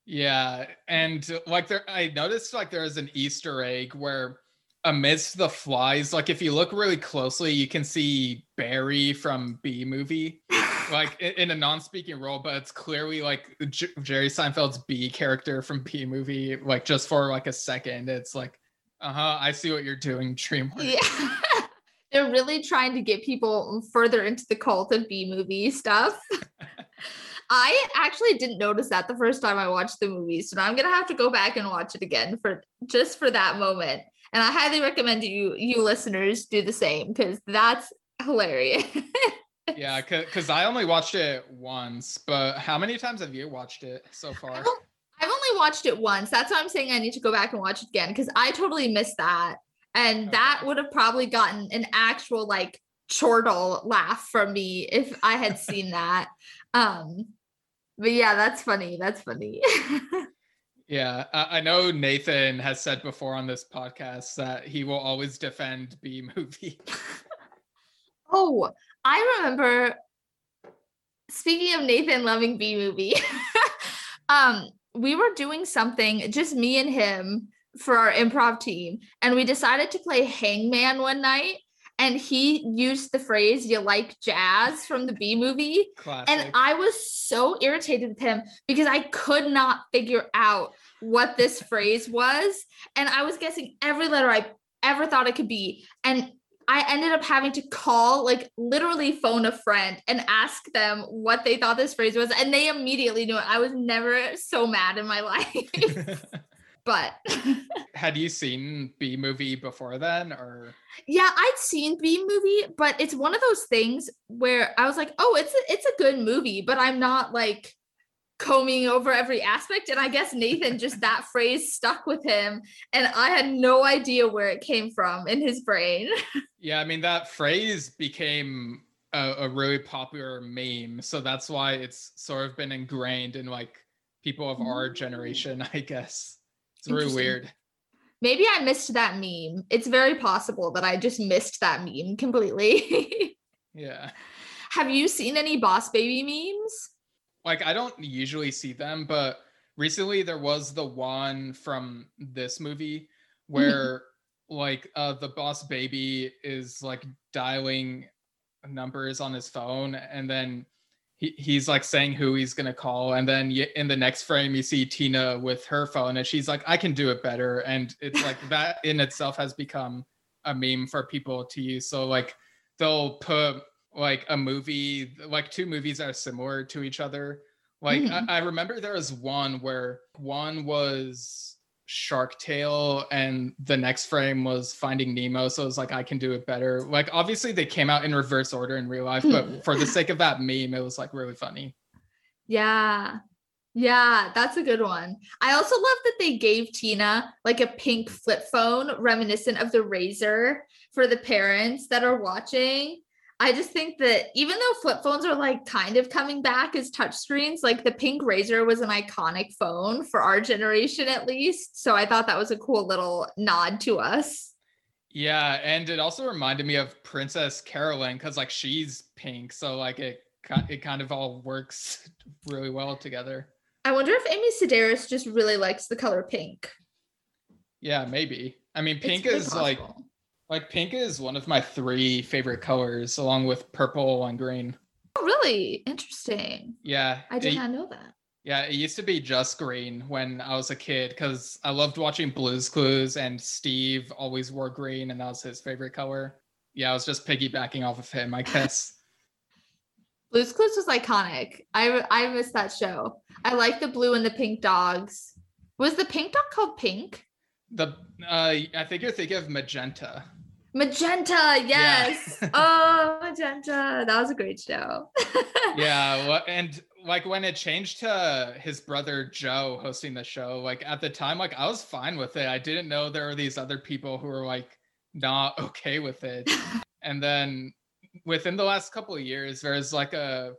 Yeah, and like there, I noticed like there is an Easter egg where amidst the flies, like if you look really closely, you can see Barry from Bee Movie, like in a non-speaking role, but it's clearly like J- Jerry Seinfeld's B character from Bee Movie, like just for like a second. It's like, uh huh, I see what you're doing, DreamWorks. Yeah. [LAUGHS] They're really trying to get people further into the cult of Bee Movie stuff. [LAUGHS] I actually didn't notice that the first time I watched the movie, so now I'm gonna have to go back and watch it again for just for that moment. And I highly recommend you you listeners do the same because that's hilarious. [LAUGHS] Yeah, because I only watched it once, but how many times have you watched it so far? I've I've only watched it once. That's why I'm saying I need to go back and watch it again because I totally missed that. And that would have probably gotten an actual like chortle laugh from me if I had seen that. Um but yeah, that's funny. That's funny. [LAUGHS] Yeah, I, I know Nathan has said before on this podcast that he will always defend Bee Movie. [LAUGHS] oh, I remember speaking of Nathan loving Bee Movie. [LAUGHS] um, we were doing something, just me and him for our improv team, and we decided to play Hangman one night. And he used the phrase "you like jazz" from the Bee Movie, Classic. and I was so irritated with him because I could not figure out what this phrase was, and I was guessing every letter I ever thought it could be, and I ended up having to call, like literally phone a friend and ask them what they thought this phrase was. And they immediately knew it. I was never so mad in my [LAUGHS] life. [LAUGHS] but [LAUGHS] Had you seen Bee Movie before then, or yeah, I'd seen Bee Movie, but it's one of those things where I was like, oh, it's a, it's a good movie, but I'm not like combing over every aspect. And I guess Nathan [LAUGHS] just that phrase stuck with him. And I had no idea where it came from in his brain. [LAUGHS] yeah, I mean that phrase became a, a really popular meme, so that's why it's sort of been ingrained in like people of our mm. generation, I guess. It's really weird. Maybe I missed that meme. It's very possible that I just missed that meme completely. [LAUGHS] Yeah. Have you seen any Boss Baby memes? like I don't usually see them, but recently there was the one from this movie where like uh the boss baby is like dialing numbers on his phone and then he, he's like saying who he's gonna call and then in the next frame you see tina with her phone and she's like i can do it better and it's like [LAUGHS] that in itself has become a meme for people to use so like they'll put like a movie like two movies that are similar to each other like Mm. I, I remember there was one where one was shark tale and the next frame was finding nemo so it was like i can do it better like obviously they came out in reverse order in real life but hmm. for the sake of that [LAUGHS] meme it was like really funny Yeah. Yeah, that's a good one. I also love that they gave Tina like a pink flip phone reminiscent of the Razr for the parents that are watching. I just think that even though flip phones are like kind of coming back as touchscreens, like the pink Razr was an iconic phone for our generation at least. So I thought that was a cool little nod to us. yeah and it also reminded me of princess carolyn because like she's pink so like it it kind of all works [LAUGHS] really well together I wonder if Amy Sedaris just really likes the color pink. yeah maybe i mean pink is possible. like pink is one of my three favorite colors along with purple and green Oh, really interesting. yeah I did it- not know that. Yeah, it used to be just green when I was a kid because I loved watching Blues Clues and Steve always wore green and that was his favorite color. Yeah, I was just piggybacking off of him, I guess. [LAUGHS] Blue's Clues was iconic. I I missed that show. I like the blue and the pink dogs. Was the pink dog called Pink? the uh, I think you're thinking of Magenta. Magenta, yes. [LAUGHS] oh, Magenta. That was a great show. [LAUGHS] yeah, well, and like when it changed to his brother Joe hosting the show, like at the time, like I was fine with it. I didn't know there were these other people who were like not [LAUGHS] okay with it. and then within the last couple of years, there's like a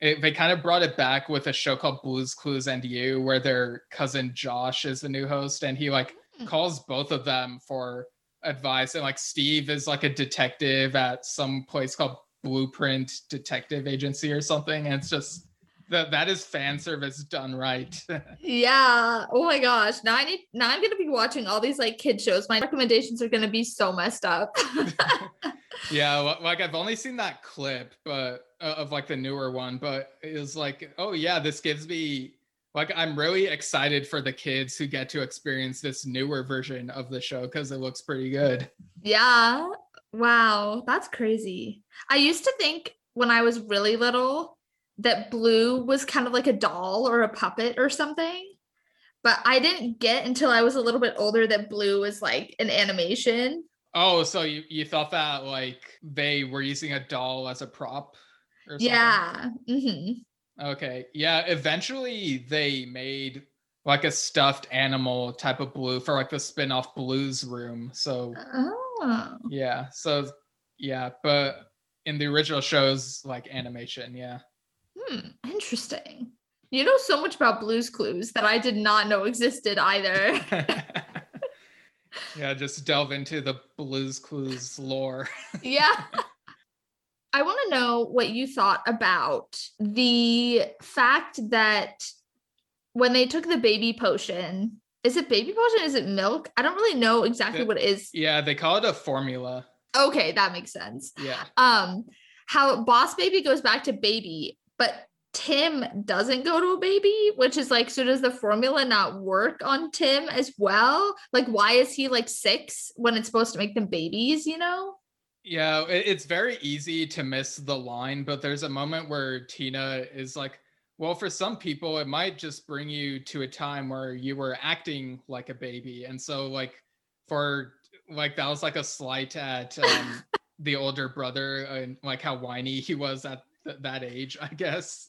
it, they kind of brought it back with a show called Blues Clues and You, where their cousin Josh is the new host, and he like Hmm. calls both of them for advice. And like Steve is like a detective at some place called Blueprint Detective Agency or something. And it's just that that is fan service done right. [LAUGHS] yeah. Oh my gosh. Now I need now I'm gonna be watching all these like kid shows. My recommendations are gonna be so messed up. [LAUGHS] [LAUGHS] yeah, like I've only seen that clip, but uh, of like the newer one, but it was like, oh yeah, this gives me like I'm really excited for the kids who get to experience this newer version of the show because it looks pretty good. Yeah. Wow. That's crazy. I used to think when I was really little that Blue was kind of like a doll or a puppet or something. But I didn't get until I was a little bit older that Blue was like an animation. Oh, so you, you thought that like they were using a doll as a prop or something? Yeah. hmm Okay. Yeah. Eventually they made like a stuffed animal type of blue for like the spin-off blues room. So Oh. yeah. So yeah, but in the original shows like animation, yeah. Hmm. Interesting. You know so much about Blues Clues that I did not know existed either. [LAUGHS] [LAUGHS] yeah, just delve into the Blues Clues lore. yeah. [LAUGHS] I want to know what you thought about the fact that when they took the baby potion, is it baby potion? Is it milk? I don't really know exactly The- what it is. Yeah, they call it a formula. Okay, that makes sense. Yeah. Um, how Boss Baby goes back to baby, but Tim doesn't go to a baby, which is like, so does the formula not work on Tim as well? Like, why is he like six when it's supposed to make them babies, you know? Yeah, it's very easy to miss the line, but there's a moment where Tina is like, well, for some people, it might just bring you to a time where you were acting like a baby. And so, like, for like, that was like a slight at um, [LAUGHS] the older brother and like how whiny he was at th- that age, I guess.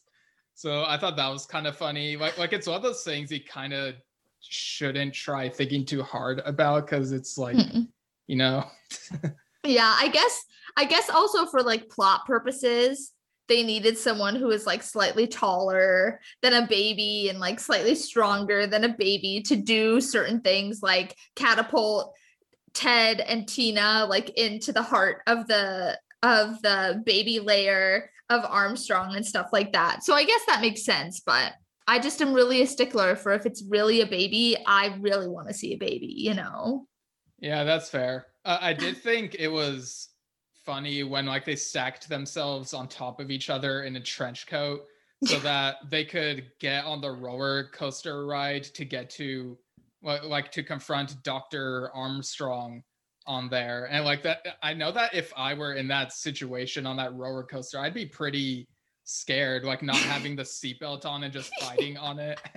So I thought that was kind of funny. Like, like it's one of those things you kind of shouldn't try thinking too hard about because it's like, Mm-mm. you know, [LAUGHS] Yeah, I guess I guess also for like plot purposes, they needed someone who is like slightly taller than a baby and like slightly stronger than a baby to do certain things like catapult Ted and Tina like into the heart of the of the baby layer of Armstrong and stuff like that. So I guess that makes sense, but I just am really a stickler for if it's really a baby, I really want to see a baby, you know. Yeah, that's fair. Uh, I did think it was funny when like they stacked themselves on top of each other in a trench coat so [LAUGHS] that they could get on the roller coaster ride to get to like to confront Dr. Armstrong on there. And like that I know that if I were in that situation on that roller coaster, I'd be pretty scared like not having the seatbelt on and just fighting on it. [LAUGHS]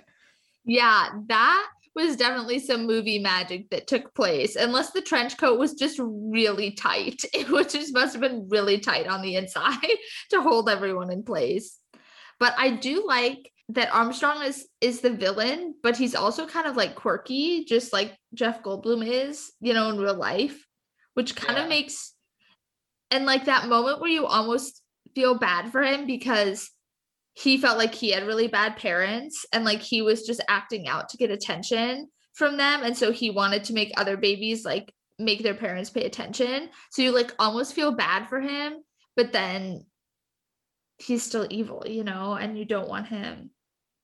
Yeah, that was definitely some movie magic that took place. Unless the trench coat was just really tight, [LAUGHS] which just must have been really tight on the inside [LAUGHS] to hold everyone in place. But I do like that Armstrong is is the villain, but he's also kind of like quirky, just like Jeff Goldblum is, you know, in real life, which kind Yeah. of makes and like that moment where you almost feel bad for him because he felt like he had really bad parents and like he was just acting out to get attention from them. And so he wanted to make other babies like make their parents pay attention. So you like almost feel bad for him but then he's still evil you know and you don't want him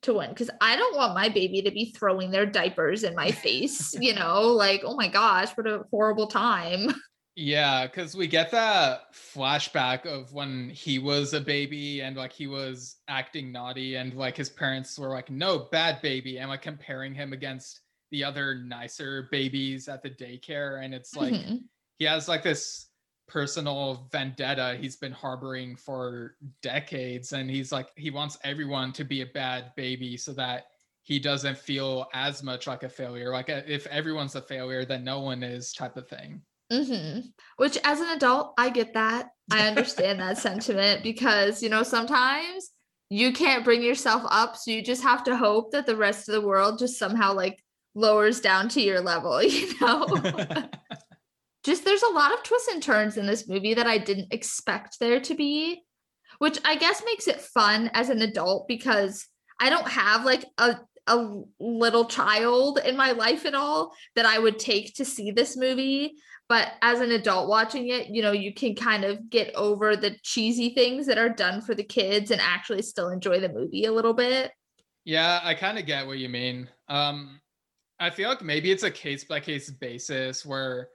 to win. Because i don't want my baby to be throwing their diapers in my face [LAUGHS] you know like oh my gosh what a horrible time [LAUGHS] Yeah, because we get that flashback of when he was a baby and like he was acting naughty, and like his parents were like, no, bad baby, and like comparing him against the other nicer babies at the daycare. And it's like Mhm. he has like this personal vendetta he's been harboring for decades. And he's like, he wants everyone to be a bad baby so that he doesn't feel as much like a failure. Like uh, if everyone's a failure, then no one is, type of thing. Hmm Which, as an adult, I get that. I understand that sentiment because, you know, sometimes you can't bring yourself up. So you just have to hope that the rest of the world just somehow like lowers down to your level, [LAUGHS] you know? [LAUGHS] just there's a lot of twists and turns in this movie that I didn't expect there to be, which I guess makes it fun as an adult because I don't have like a a little child in my life at all that I would take to see this movie. But as an adult watching it, you know, you can kind of get over the cheesy things that are done for the kids and actually still enjoy the movie a little bit. Yeah, I kind of get what you mean. Um, I feel like maybe it's a case by case basis where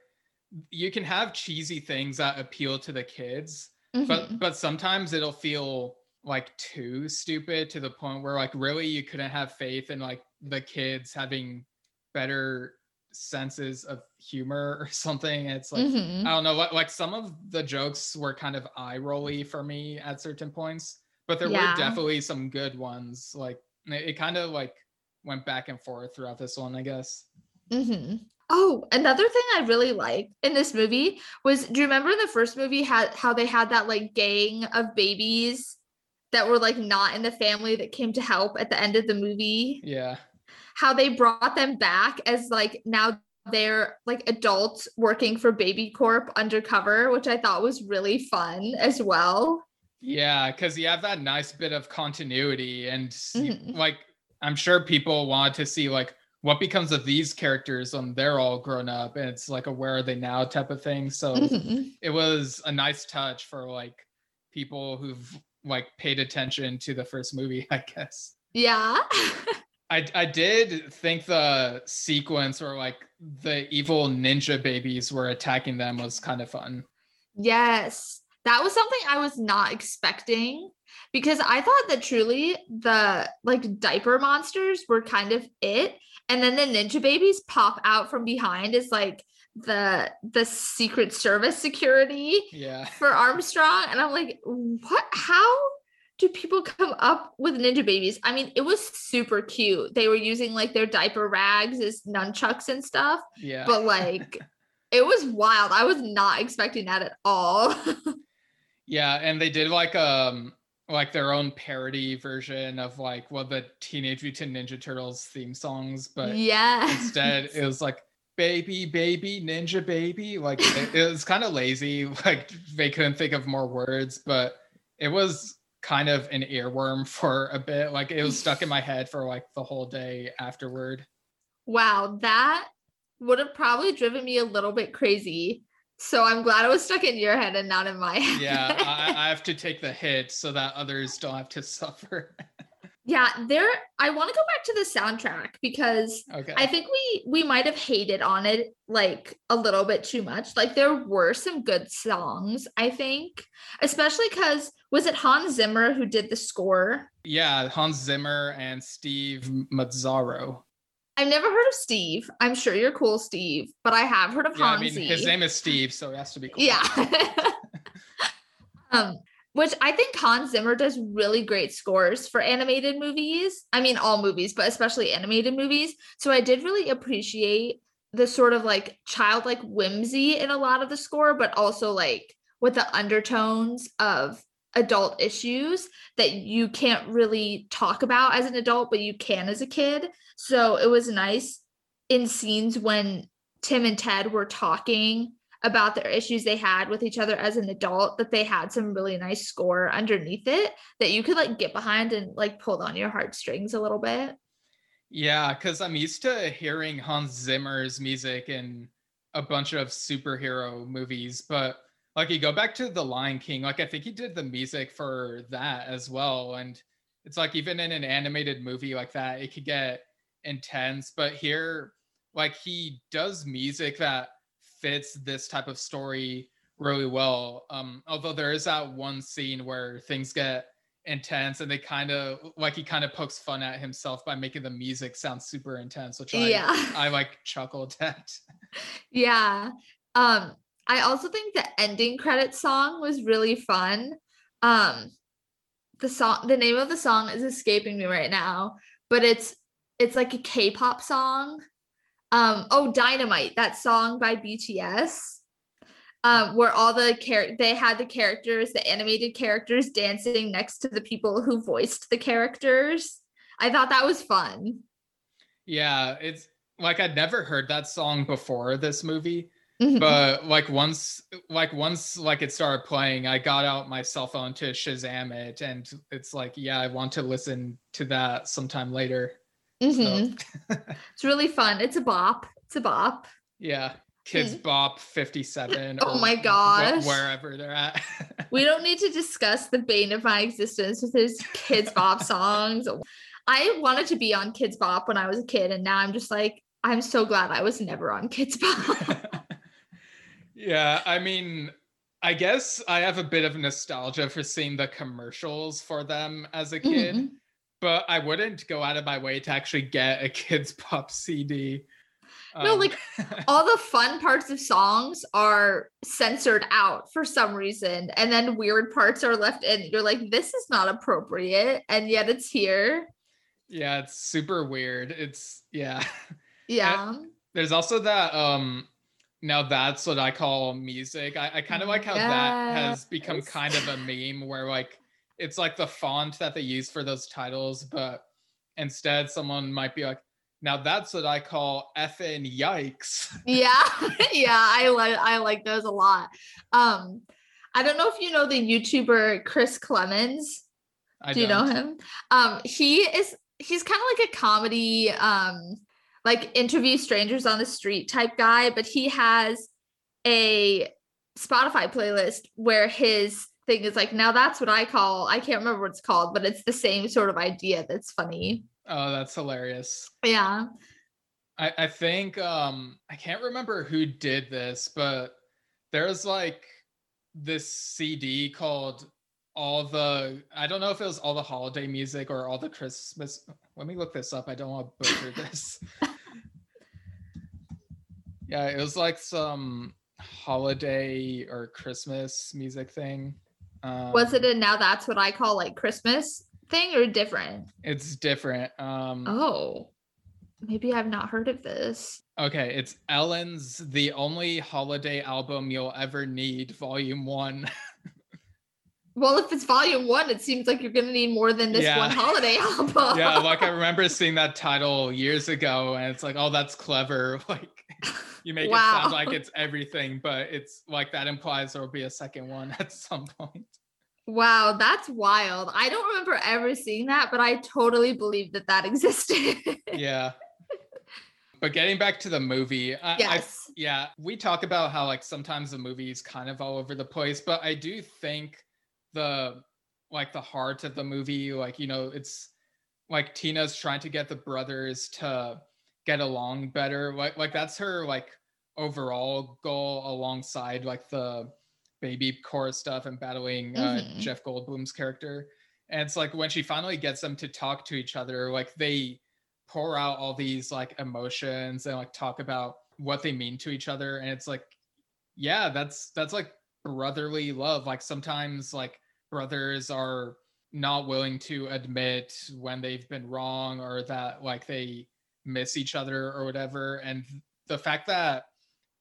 you can have cheesy things that appeal to the kids, Mhm. but but sometimes it'll feel like too stupid to the point where like really you couldn't have faith in like the kids having better senses of humor [LAUGHS] or something. It's like Mhm. I don't know, like, like some of the jokes were kind of eye rolly for me at certain points, but there Yeah. were definitely some good ones. Like it, it kind of like went back and forth throughout this one, I guess. Mm-hmm. Oh, another thing I really liked in this movie was do you remember in the first movie had how they had that like gang of babies that were like not in the family that came to help at the end of the movie? Yeah. How they brought them back as like now they're like adults working for BabyCorp undercover, which I thought was really fun as well. Yeah, because you have that nice bit of continuity, and Mhm. like I'm sure people want to see like what becomes of these characters when they're all grown up, and it's like a where are they now type of thing. So Mhm. it was a nice touch for like people who've like paid attention to the first movie, [LAUGHS] I guess. Yeah. [LAUGHS] I I did think the sequence where like the evil ninja babies were attacking them was kind of fun. yes. That was something I was not expecting because I thought that truly the like diaper monsters were kind of it. And then the ninja babies pop out from behind is like the the secret service security Yeah. for Armstrong. And I'm like, what how do people come up with ninja babies? I mean, it was super cute. They were using like their diaper rags as nunchucks and stuff. Yeah. but like [LAUGHS] it was wild. I was not expecting that at all. [LAUGHS] Yeah, and they did like um like their own parody version of like of the Teenage Mutant Ninja Turtles theme songs, but yeah. instead it was like baby baby ninja baby like it, it was kind of lazy [LAUGHS] like they couldn't think of more words but it was kind of an earworm [LAUGHS] for a bit like it was stuck in my head for like the whole day afterward Wow, that would have probably driven me a little bit crazy. So I'm glad it was stuck in your head and not in my head. yeah I, [LAUGHS] I have to take the hit so that others don't have to [LAUGHS] suffer yeah, there I want to go back to the soundtrack because okay I think we we might have hated on it like a little bit too much. Like there were some good songs, I think, especially because was it Hans Zimmer who did the score? yeah hans zimmer and steve mazzaro I've never heard of Steve. I'm sure you're cool, Steve, but I have heard of yeah i mean his name is steve so it has to be cool. Yeah. [LAUGHS] um, which I think Hans Zimmer does really great scores for animated movies. I mean, all movies, but especially animated movies. So I did really appreciate the sort of like childlike whimsy in a lot of the score, but also like with the undertones of adult issues that you can't really talk about as an adult, but you can as a kid. So it was nice in scenes when Tim and Ted were talking about their issues they had with each other as an adult that they had some really nice score underneath it that you could like get behind and like pull on your heartstrings a little bit. Yeah, because I'm used to hearing Hans Zimmer's music in a bunch of superhero movies, but like you go back to The Lion King, like I think he did the music for that as well. And it's like even in an animated movie like that, it could get intense. But here, like he does music that fits this type of story really well. Um, although there is that one scene where things get intense and they kind of like he kind of pokes fun at himself by making the music sound super intense which I Yeah. I like chuckled at. [LAUGHS] Yeah. Um I also think the ending credit song was really fun. Um the song the name of the song is escaping me right now, but it's it's like a K-pop song. Um oh Dynamite, that song by BTS. Um where all the char- they had the characters, the animated characters dancing next to the people who voiced the characters. I thought that was fun. Yeah, it's like I'd never heard that song before this movie, Mhm. but like once like once like it started playing, I got out my cell phone to Shazam it and it's like, yeah, I want to listen to that sometime later. So Mhm. [LAUGHS] It's really fun. It's a bop. It's a bop. yeah. Kidz Bop 57 Oh my wh- gosh. wherever they're at. [LAUGHS] We don't need to discuss the bane of my existence with his Kidz Bop songs. I wanted to be on Kidz Bop when I was a kid, and now I'm just like, I'm so glad I was never on Kidz Bop. [LAUGHS] yeah, I mean, I guess I have a bit of nostalgia for seeing the commercials for them as a kid, Mhm. but I wouldn't go out of my way to actually get a Kids [LAUGHS] Pop CD. No, Um, like [LAUGHS] all the fun parts of songs are censored out for some reason, and then weird parts are left in. You're like, this is not appropriate, and yet it's here. yeah, it's super weird. It's yeah. [LAUGHS] Yeah. There's also that um now that's what I call music. I, I kind of like how that has become kind of a meme where like it's like the font that they use for those titles, but instead someone might be like, now that's what I call effing yikes. yeah [LAUGHS] [LAUGHS] yeah i like i like those a lot um I don't know if you know the YouTuber Chris Clemens. I Do you know don't. him? Um, he is he's kind of like a comedy, um, like interview strangers on the street type guy, but he has a Spotify playlist where his thing is like, now that's what I call, I can't remember what it's called, but it's the same sort of idea that's funny. Oh, that's hilarious. Yeah. I, I think um I can't remember who did this, but there's like this CD called all the I don't know if it was all the holiday music or all the Christmas. Let me look this up. I don't want to butcher this. [LAUGHS] yeah, it was like some holiday or Christmas music thing. Um, Was it a now that's what I call like Christmas thing or different? It's different. Um, Oh, maybe I've not heard of this. Okay, it's Ellen's The Only Holiday Album You'll Ever Need, Volume 1. [LAUGHS] Well, if it's volume one, it seems like you're gonna need more than this Yeah. one holiday album. [LAUGHS] yeah, like I remember seeing that title years ago, and it's like, oh, that's clever. [LAUGHS] Like, [LAUGHS] you make it sound like it's [LAUGHS] everything, but it's like that implies there will be a second one [LAUGHS] at some point. Wow, that's wild. I don't remember ever seeing that, but I totally believe that that existed. Yeah. But getting back to the movie, I, I yes. yeah we talk about how like sometimes the movie is kind of all over the place but i do think the like the heart of the movie like you know it's like tina's trying to get the brothers to get along better like like that's her like overall goal alongside like the baby core stuff and battling uh, Mhm. jeff goldblum's character. And it's like when she finally gets them to talk to each other like they pour out all these like emotions and like talk about what they mean to each other. And it's like yeah that's that's like brotherly love. Like sometimes like brothers are not willing to admit when they've been wrong or that like they miss each other or whatever. And the fact that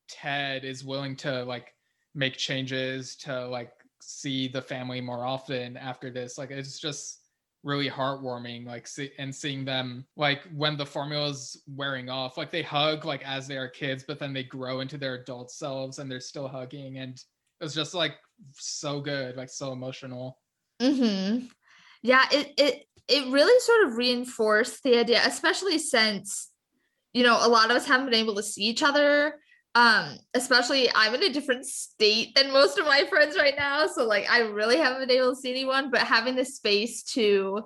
ted is willing to like make changes to like see the family more often after this like it's just really heartwarming like see, and seeing them like when the formula is wearing off like they hug like as they are kids but then they grow into their adult selves and they're still hugging. And it was just like so good like so emotional. Mm-hmm. Yeah, it it it really sort of reinforced the idea, especially since you know a lot of us haven't been able to see each other. Um, especially I'm in a different state than most of my friends right now, so like I really haven't been able to see anyone. But having the space to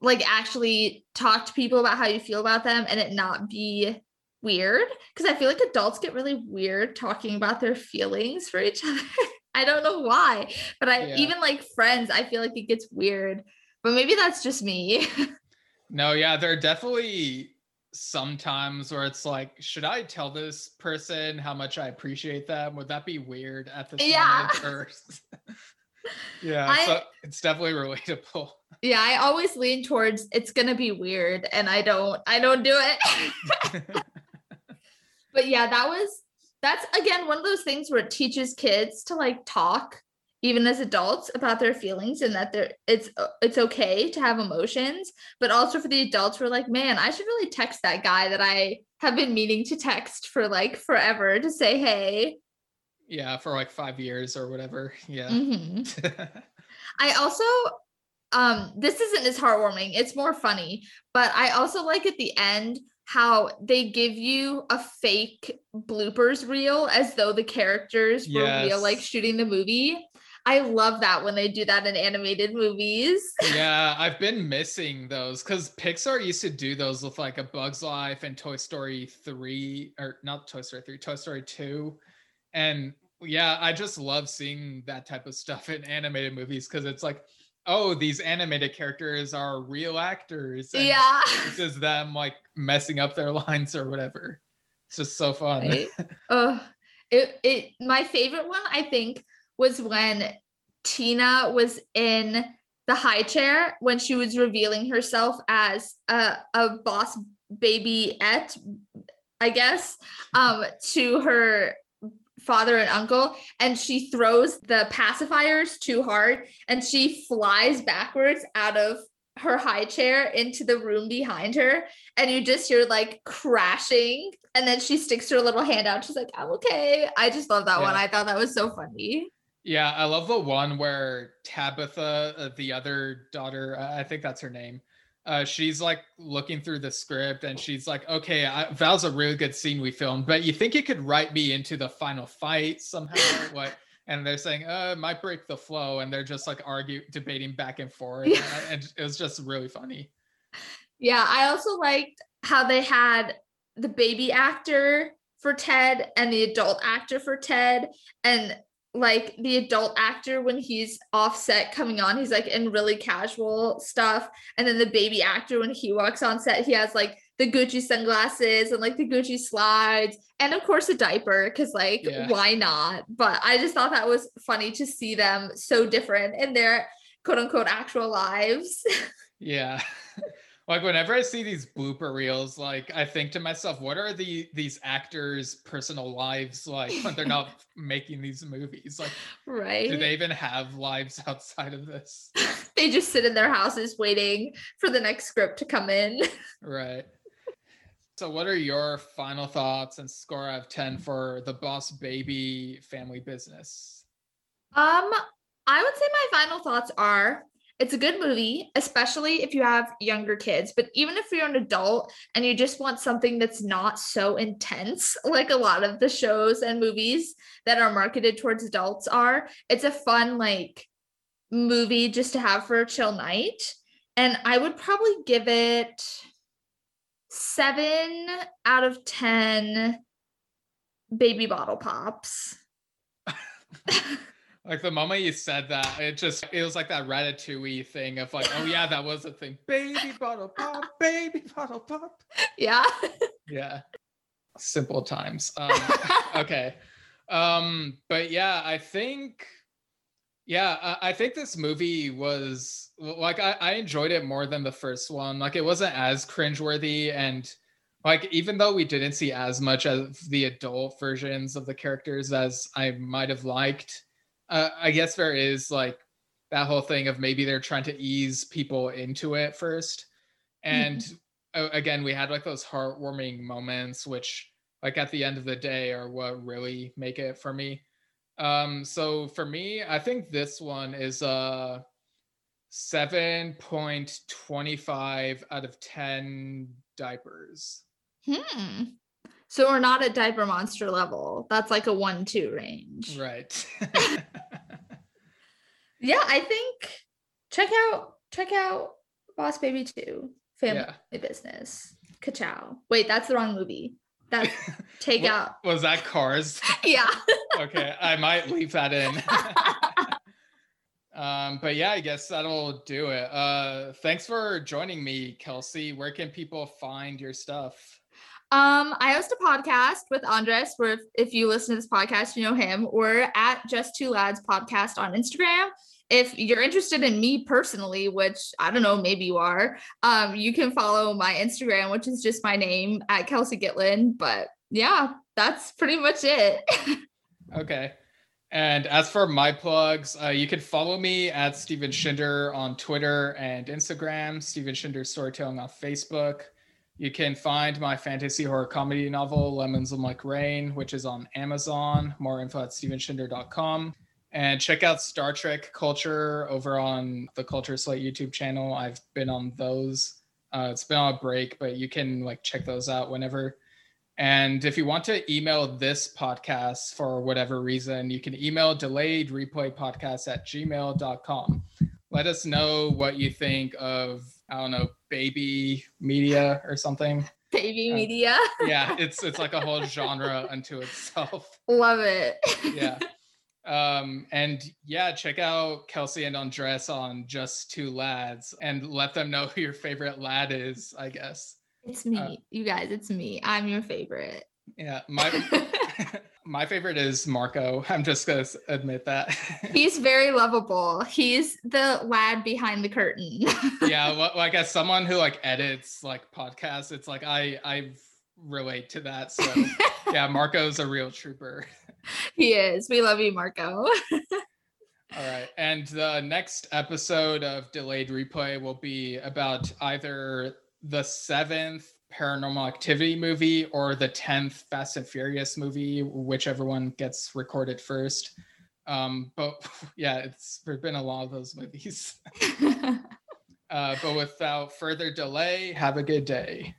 like actually talk to people about how you feel about them and it not be weird because I feel like adults get really weird talking about their feelings for each other. [LAUGHS] I don't know why, but I Yeah. even like friends, I feel like it gets weird. But maybe that's just me. [LAUGHS] no yeah there are definitely some times where it's like should i tell this person how much i appreciate them would that be weird at this Yeah. [LAUGHS] yeah I- so it's definitely relatable [LAUGHS] yeah, I always lean towards it's gonna be weird, and I don't I don't do it. but yeah, that was that's again one of those things where it teaches kids to like talk even as adults about their feelings and that they're it's it's okay to have emotions but also for the adults we're like man i should really text that guy that i have been meaning to text for like forever to say hey yeah for like five years or whatever [LAUGHS] yeah Mhm. [LAUGHS] I also um this isn't as heartwarming, it's more funny, but I also like at the end how they give you a fake bloopers reel as though the characters were real like shooting the movie. I love that when they do that in animated movies. yeah, I've been missing those because Pixar used to do those with like a Bug's Life and Toy Story 3, or not Toy Story 3, Toy Story 2. And yeah, I just love seeing that type of stuff in animated movies because it's like, oh, these animated characters are real actors. and yeah. This is them like messing up their [LAUGHS] lines or whatever. It's just so fun. Right? [LAUGHS] Oh, it it my favorite one I think was when Tina was in the high chair when she was revealing herself as a a boss baby et I guess um to her father and uncle. And she throws the pacifiers too hard and she flies backwards out of her high chair into the room behind her. And you just hear like crashing. And then she sticks her little hand out. She's like i'm okay. I just love that one. I thought that was so funny Yeah, I love the one where Tabitha, uh, the other daughter, I think that's her name. Uh, she's like looking through the script and she's like, okay, I, Val's a really good scene we filmed, but you think you could write me into the final fight somehow? what? And they're saying, uh, it might break the flow. And they're just like argue, debating back and forth. Yeah. And it was just really funny. Yeah, I also liked how they had the baby actor for Ted and the adult actor for Ted. And like the adult actor, when he's offset coming on, he's like in really casual stuff. And then the baby actor, when he walks on set, he has like the Gucci sunglasses and like the Gucci slides. And of course, a diaper, because like, Yeah. why not? But I just thought that was funny to see them so different in their quote unquote actual lives. [LAUGHS] Yeah. [LAUGHS] like whenever I see these blooper reels, like I think to myself, what are the these actors' personal lives like when they're not [LAUGHS] making these movies? Like, right. do they even have lives [LAUGHS] outside of this? they just sit in their houses waiting for the next script to come in. Right. [LAUGHS] So what are your final thoughts and score out of 10 for the Boss Baby family business? Um, I would say my final thoughts are it's a good movie, especially if you have younger kids. But even if you're an adult and you just want something that's not so intense, [LAUGHS] like a lot of the shows and movies that are marketed towards adults are, it's a fun, like, movie just to have for a chill night. And I would probably give it seven out of 10 baby bottle pops. [LAUGHS] [LAUGHS] Like the moment you said that, it just it was like that ratatouille thing of like, oh yeah, that was a thing. [LAUGHS] Baby bottle pop, baby bottle pop. yeah. Yeah. Simple times. [LAUGHS] Um, okay. Um, but yeah, I think yeah, I, I think this movie was like I, I enjoyed it more than the first one. Like it wasn't as cringeworthy and like even though we didn't see as much of the adult versions of the characters as I might have liked, uh, I guess there is like that whole thing of maybe they're trying to ease people into it first. And uh, again, we had like those heartwarming moments, which like at the end of the day are what really make it for me. Um, so for me, I think this one is a 7.25 out of 10 diapers. Hmm. So we're not at diaper monster level. That's like a one two range. Right. [LAUGHS] Yeah, I think check out check out Boss Baby 2 Family yeah. Business. Ka-chow. Wait, that's the wrong movie. That's [LAUGHS] take out. Was that Cars? [LAUGHS] Yeah. okay, I might leave that in. um, but yeah, I guess that'll do it. Uh, thanks for joining me, Kelsey. Where can people find your stuff? Um, I host a podcast with Andres, where if, if you listen to this podcast, you know him. We're at Just Two Lads Podcast on Instagram. If you're interested in me personally, which I don't know, maybe you are, um, you can follow my Instagram, which is just my name at Kelsey Gitlin. But yeah, that's pretty much it. [LAUGHS] Okay. And as for my plugs, uh, you can follow me at Steven Shinder on Twitter and Instagram, Steven Shinder Storytelling on Facebook. You can find my fantasy horror comedy novel, Lemons Look Like Rain, which is on Amazon. More info at stevenshinder.com. And check out Star Trek Culture over on the Culture Slate YouTube channel. I've been on those. Uh, it's been on a break, but you can like check those out whenever. And if you want to email this podcast for whatever reason, you can email delayed replay podcast at gmail.com. Let us know what you think of, I don't know, baby media or something. Baby Uh, media. Yeah, [LAUGHS] it's it's like a whole genre unto itself. Love it. Yeah. [LAUGHS] Um, and yeah, check out Kelsey and Andres on Just Two Lads and let them know who your favorite lad is, I guess. It's me. Uh, you guys, it's me. I'm your favorite. Yeah, my [LAUGHS] my favorite is Marco. [LAUGHS] I'm just gonna admit that. [LAUGHS] He's very lovable. He's the lad behind the curtain. [LAUGHS] yeah, well, like as someone who like edits like podcasts, it's like I I relate to that. So yeah, Marco's a real trooper. he is. We love you, Marco. All right. And the next episode of Delayed Replay will be about either the seventh paranormal activity movie or the 10th Fast and Furious movie, whichever one gets recorded first. Um, but [LAUGHS] yeah, it's there've been a lot of those movies. [LAUGHS] uh, but without further delay, have a good day.